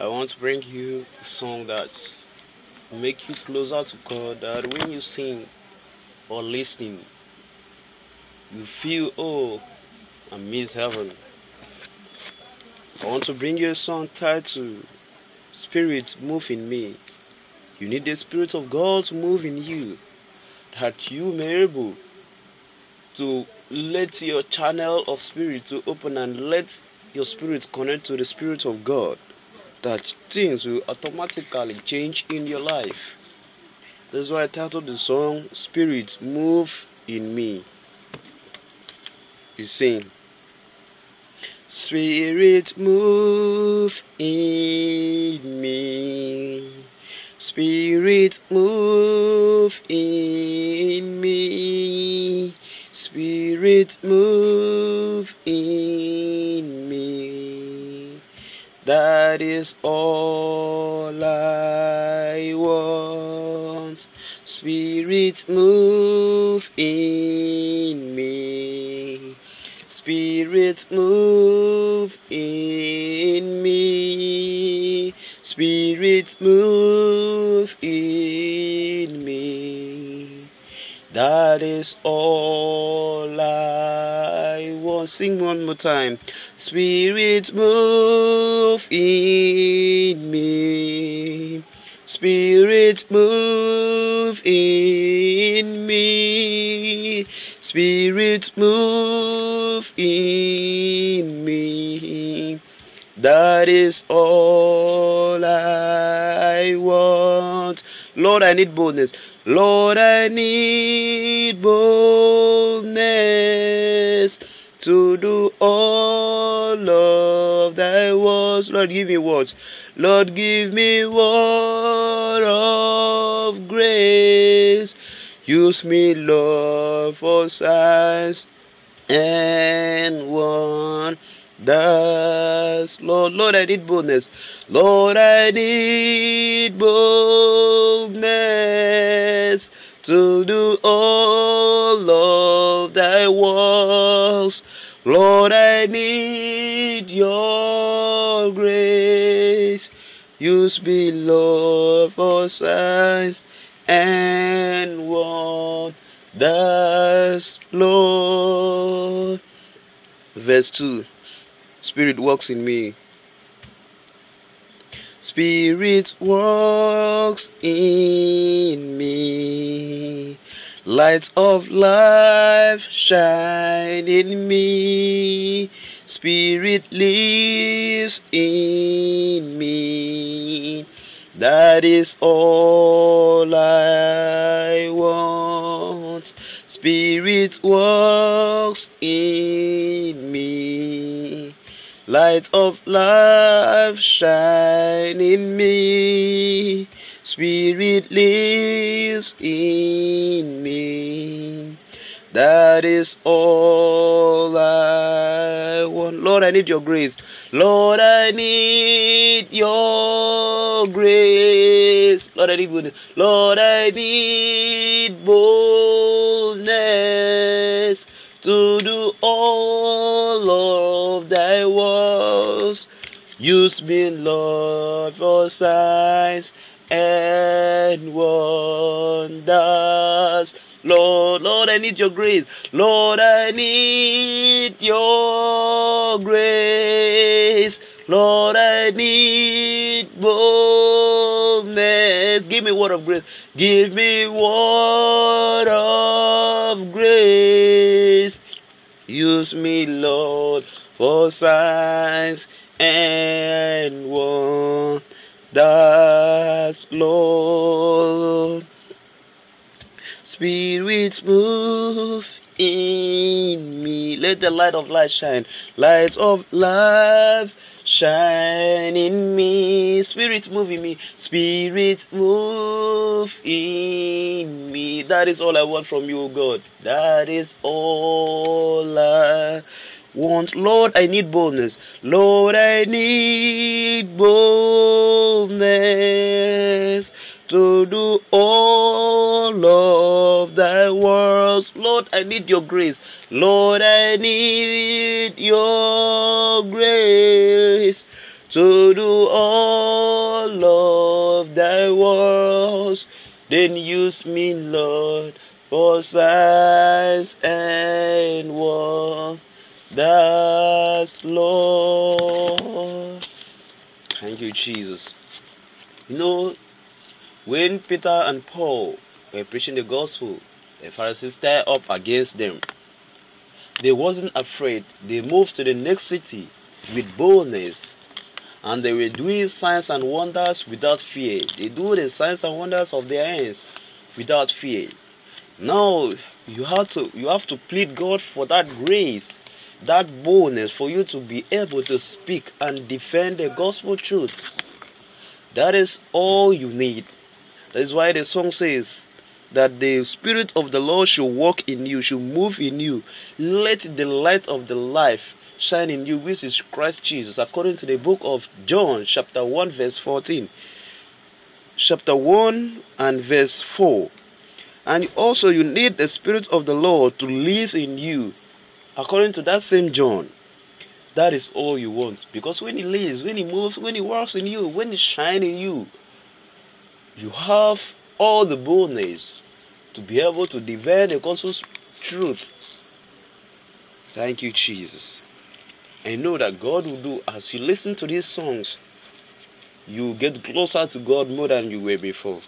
I want to bring you a song that make you closer to God. That when you sing or listening, you feel oh, I miss heaven. I want to bring you a song titled Spirit Move in Me. You need the Spirit of God to move in you that you may be able to let your channel of spirit to open and let your spirit connect to the spirit of God that things will automatically change in your life. That's why I titled the song Spirit Move in Me. You sing Spirit move in me. Spirit move in me. Spirit move in That is all I want. Spirit move in me. Spirit move in me. Spirit move in me. That is all I want. Sing one more time. Spirit move in me. Spirit move in me. Spirit move in me. That is all I want. Lord, I need boldness. Lord, I need boldness to do all of thy words. Lord, give me words. Lord, give me word of grace. Use me, Lord, for signs and wonders. Lord, Lord, I need boldness. Lord, I need boldness to do all of thy works. Lord, I need your grace. Use me, Lord, for signs and wonders, Lord. Verse 2 Spirit works in me. Spirit works in me. Light of life shine in me. Spirit lives in me. That is all I want. Spirit works in. Light of life shine in me. Spirit lives in me. That is all I want. Lord, I need your grace. Lord, I need your grace. Lord, I need goodness. Lord, I need boldness to do all of thy works. Use me, Lord, for signs and wonders. Lord, Lord, I need your grace. Lord, I need your grace. Lord, I need boldness. Give me word of grace. Give me word of grace. Use me, Lord, for signs and wonders, Lord. Spirit move in me. Let the light of light shine. Light of life shine in me. Spirit move in me. Spirit move in me. That is all I want from you, God. That is all I want. Lord, I need boldness. Lord, I need boldness to do all of thy works. Lord, I need your grace. Lord, I need your grace. To do all of thy works. Then use me, Lord, for signs and wonders. That's Lord. Thank you, Jesus. You know, when Peter and Paul were preaching the gospel, the Pharisees stirred up against them. They wasn't afraid. They moved to the next city with boldness. And they were doing signs and wonders without fear. They do the signs and wonders of their hands without fear. Now you have to you have to plead God for that grace, that boldness for you to be able to speak and defend the gospel truth. That is all you need. That is why the song says that the Spirit of the Lord should walk in you, should move in you. Let the light of the life shine in you, which is Christ Jesus, according to the book of John, chapter 1, verse 14. Chapter 1 and verse 4. And also, you need the Spirit of the Lord to live in you, according to that same John. That is all you want. Because when He lives, when He moves, when He works in you, when He shines in you, you have all the boldness to be able to defend the gospel's truth. Thank you, Jesus. I know that God will do as you listen to these songs, you get closer to God more than you were before.